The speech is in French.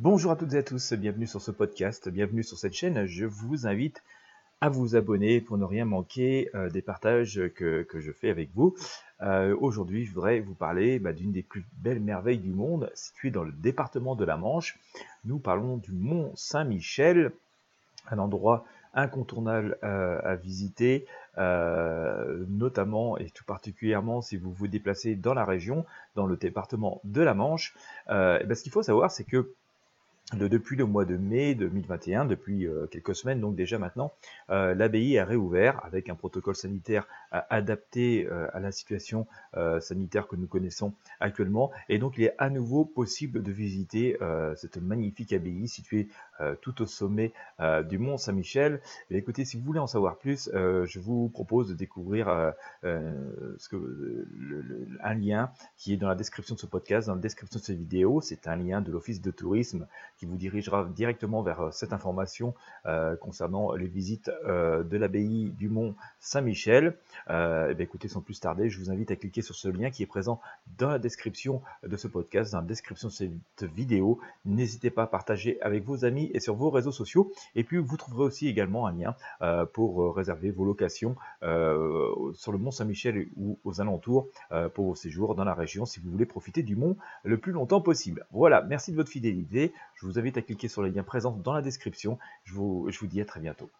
Bonjour à toutes et à tous, bienvenue sur ce podcast, bienvenue sur cette chaîne. Je vous invite à vous abonner pour ne rien manquer euh, des partages que, je fais avec vous. Euh, aujourd'hui, je voudrais vous parler bah, d'une des plus belles merveilles du monde, située dans le département de la Manche. Nous parlons du mont Saint-Michel, un endroit incontournable euh, à visiter, notamment et tout particulièrement si vous vous déplacez dans la région, dans le département de la Manche. Bah, ce qu'il faut savoir, c'est que depuis le mois de mai 2021, depuis euh, quelques semaines donc déjà maintenant, euh, l'abbaye a réouvert avec un protocole sanitaire euh, adapté à la situation sanitaire que nous connaissons actuellement. Et donc il est à nouveau possible de visiter cette magnifique abbaye située tout au sommet du mont Saint-Michel. Écoutez, si vous voulez en savoir plus, je vous propose de découvrir un lien qui est dans la description de ce podcast, dans la description de cette vidéo. C'est un lien de l'Office de tourisme qui vous dirigera directement vers euh, cette information euh, concernant les visites euh, de l'abbaye du Mont Saint-Michel. Eh écoutez, sans plus tarder, je vous invite à cliquer sur ce lien qui est présent dans la description de ce podcast, dans la description de cette vidéo. N'hésitez pas à partager avec vos amis et sur vos réseaux sociaux. Et puis, vous trouverez aussi également un lien pour réserver vos locations sur le Mont Saint-Michel ou aux alentours pour vos séjours dans la région si vous voulez profiter du mont le plus longtemps possible. Voilà, merci de votre fidélité. Je vous invite à cliquer sur les liens présents dans la description. Je vous, je vous dis à très bientôt.